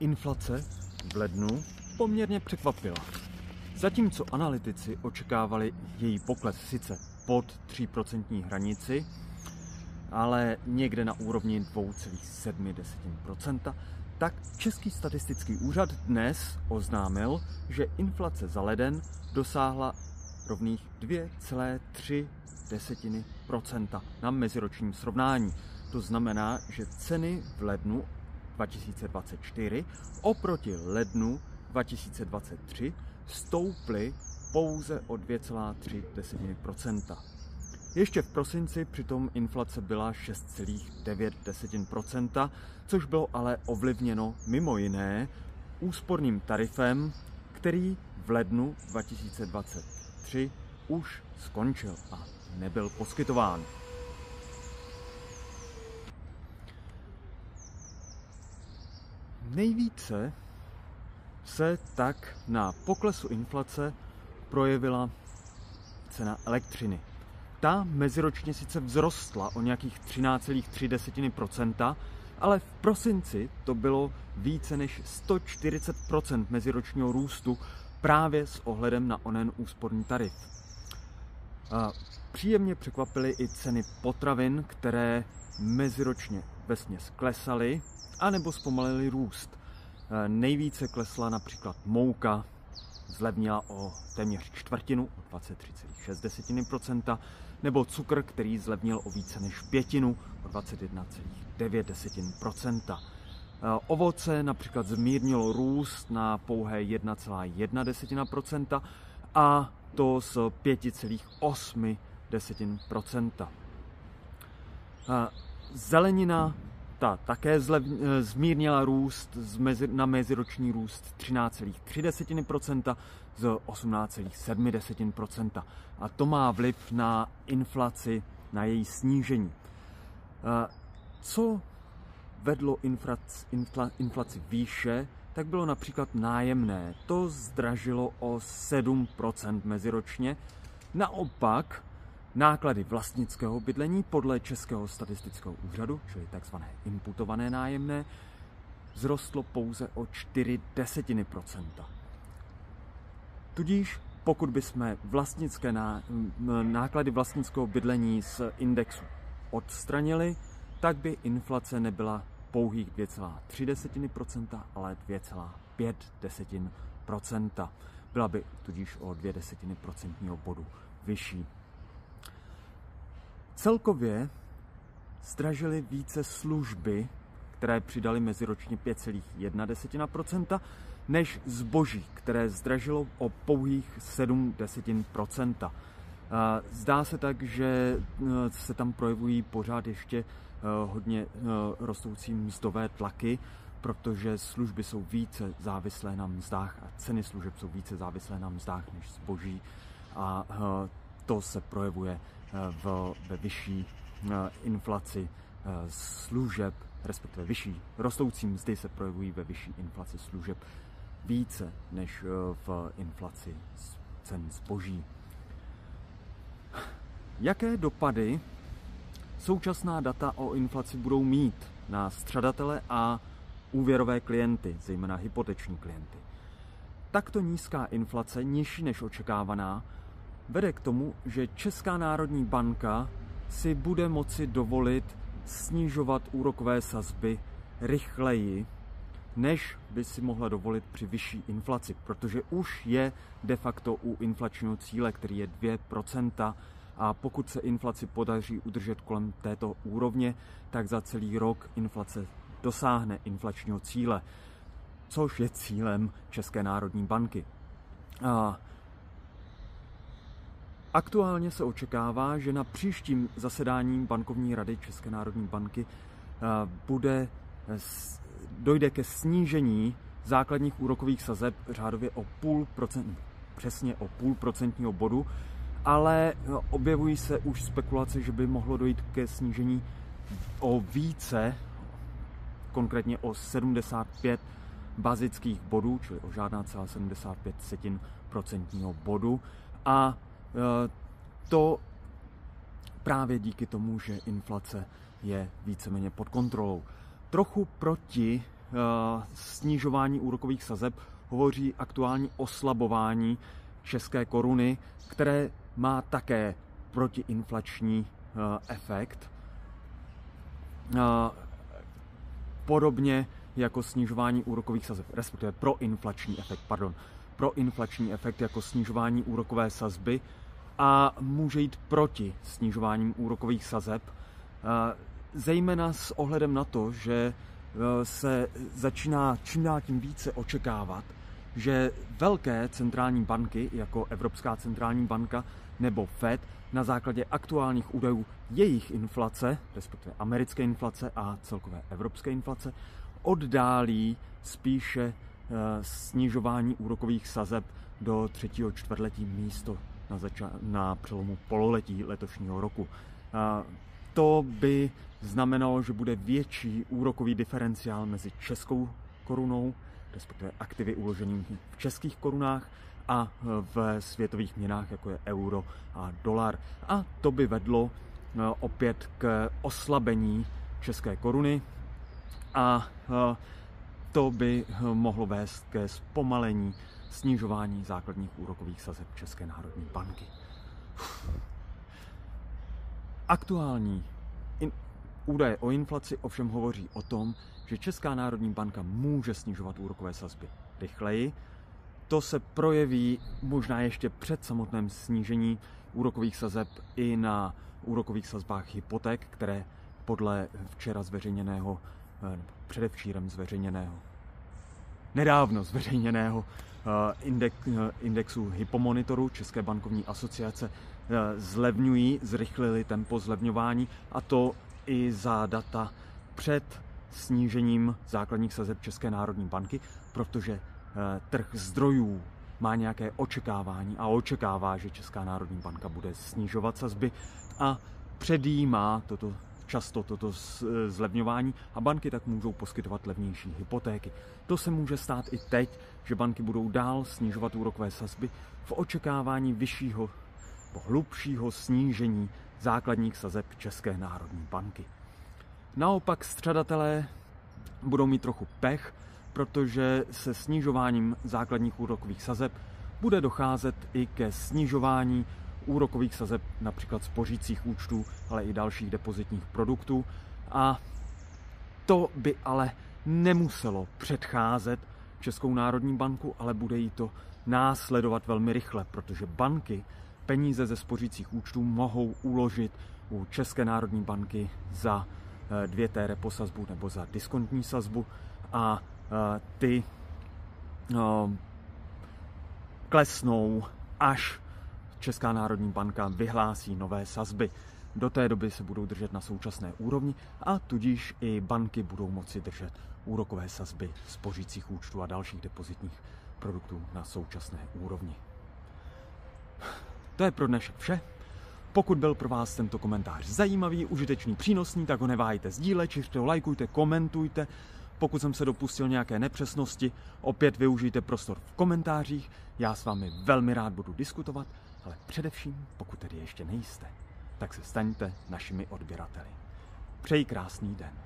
inflace v lednu poměrně překvapila. Zatímco analytici očekávali její pokles sice pod 3% hranici, ale někde na úrovni 2,7%, tak Český statistický úřad dnes oznámil, že inflace za leden dosáhla rovných 2,3% na meziročním srovnání. To znamená, že ceny v lednu 2024 oproti lednu 2023 stouply pouze o 2,3% Ještě v prosinci přitom inflace byla 6,9% což bylo ale ovlivněno mimo jiné úsporným tarifem, který v lednu 2023 už skončil a nebyl poskytován. Nejvíce se tak na poklesu inflace projevila cena elektřiny. Ta meziročně sice vzrostla o nějakých 13,3%, ale v prosinci to bylo více než 140% meziročního růstu právě s ohledem na onen úsporný tarif. Příjemně překvapily i ceny potravin, které meziročně vesměs klesaly, anebo zpomalili růst. E, nejvíce klesla například mouka, zlevnila o téměř čtvrtinu, o 23,6%, nebo cukr, který zlevnil o více než pětinu, o 21,9%. E, ovoce například zmírnilo růst na pouhé 1,1% a to z 5,8%. Zelenina ta také zlev, eh, zmírnila růst mezi, na meziroční růst 13,3% z 18,7%. A to má vliv na inflaci, na její snížení. Eh, co vedlo inflaci, infla, inflaci výše, tak bylo například nájemné. To zdražilo o 7% meziročně. Naopak Náklady vlastnického bydlení podle Českého statistického úřadu, čili takzvané imputované nájemné, vzrostlo pouze o 4 desetiny procenta. Tudíž pokud bychom vlastnické ná, náklady vlastnického bydlení z indexu odstranili, tak by inflace nebyla pouhých 2,3%, ale 2,5%. Byla by tudíž o 2 desetiny procentního bodu vyšší. Celkově zdražily více služby, které přidali meziročně 5,1%, než zboží, které zdražilo o pouhých 7%. Zdá se tak, že e, se tam projevují pořád ještě e, hodně e, rostoucí mzdové tlaky, protože služby jsou více závislé na mzdách a ceny služeb jsou více závislé na mzdách než zboží a to se projevuje v, ve vyšší eh, inflaci eh, služeb, respektive vyšší rostoucí mzdy se projevují ve vyšší inflaci služeb více než eh, v inflaci cen zboží. Jaké dopady současná data o inflaci budou mít na střadatele a úvěrové klienty, zejména hypoteční klienty? Takto nízká inflace, nižší než očekávaná, vede k tomu, že Česká národní banka si bude moci dovolit snižovat úrokové sazby rychleji, než by si mohla dovolit při vyšší inflaci, protože už je de facto u inflačního cíle, který je 2%, a pokud se inflaci podaří udržet kolem této úrovně, tak za celý rok inflace dosáhne inflačního cíle, což je cílem České národní banky. A Aktuálně se očekává, že na příštím zasedání bankovní rady České národní banky eh, bude, dojde ke snížení základních úrokových sazeb řádově o půl procent, přesně o půl procentního bodu, ale eh, objevují se už spekulace, že by mohlo dojít ke snížení o více, konkrétně o 75 bazických bodů, čili o žádná celá 75 setin procentního bodu. A Eh, to právě díky tomu, že inflace je víceméně pod kontrolou. Trochu proti snižování úrokových sazeb hovoří aktuální oslabování české koruny, které má také protiinflační efekt. Podobně jako snižování úrokových sazeb, respektive proinflační efekt, pardon, proinflační efekt jako snižování úrokové sazby a může jít proti snižováním úrokových sazeb, zejména s ohledem na to, že se začíná čím dál tím více očekávat, že velké centrální banky, jako Evropská centrální banka nebo Fed, na základě aktuálních údajů jejich inflace, respektive americké inflace a celkové evropské inflace, oddálí spíše eh, snižování úrokových sazeb do třetího čtvrtletí místo na, zača- na přelomu pololetí letošního roku. To by znamenalo, že bude větší úrokový diferenciál mezi českou korunou, respektive aktivy uloženými v českých korunách a v světových měnách, jako je euro a dolar. A to by vedlo eh, opět k oslabení české koruny a eh, to by eh, mohlo vést ke zpomalení snižování základních úrokových sazeb České národní banky. Aktuální in, údaje o inflaci ovšem hovoří o tom, že Česká národní banka může snižovat úrokové sazby rychleji. To se projeví možná ještě před samotném snížení úrokových sazeb i na úrokových sazbách hypoték, které podle včera zveřejněného, eh, předevčírem zveřejněného, nedávno zveřejněného eh, eh, indexu Hypomonitoru České bankovní asociace zlevňují, zrychlili tempo zlevňování a to i za data před snížením základních sazeb České národní banky, protože eh, trh zdrojů má nějaké očekávání a očekává, že Česká národní banka bude snižovat sazby a předjímá toto často toto eh, zlevňování a banky tak můžou poskytovat levnější hypotéky. To se může stát i teď, že banky budou dál snižovat úrokové sazby v očekávání vyššího, hlubšího snížení základních sazeb České národní banky. Naopak střadatelé budou mít trochu pech, protože se snižováním základních úrokových sazeb bude docházet i ke snižování úrokových sazeb například spořících účtů, ale i dalších depozitních produktů. A to by ale nemuselo předcházet Českou národní banku, ale bude jí to následovat velmi rychle, protože banky peníze ze spořících účtů mohou uložit u České národní banky za 2T eh, repo sazbu nebo za diskontní sazbu a eh, ty no, klesnou, až Česká národní banka vyhlásí nové sazby. Do té doby se budou držet na současné úrovni a tudíž i banky budou moci držet úrokové sazby spořících účtů a dalších depozitních produktů na současné úrovni. To je pro dnešek vše. Pokud byl pro vás tento komentář zajímavý, užitečný, přínosný, tak ho neváhejte sdílet, čište ho, lajkujte, komentujte. Pokud jsem se dopustil nějaké nepřesnosti, opět využijte prostor v komentářích. Já s vámi velmi rád budu diskutovat, ale především, pokud tedy ještě nejste, tak se staňte našimi odběrateli. Přeji krásný den.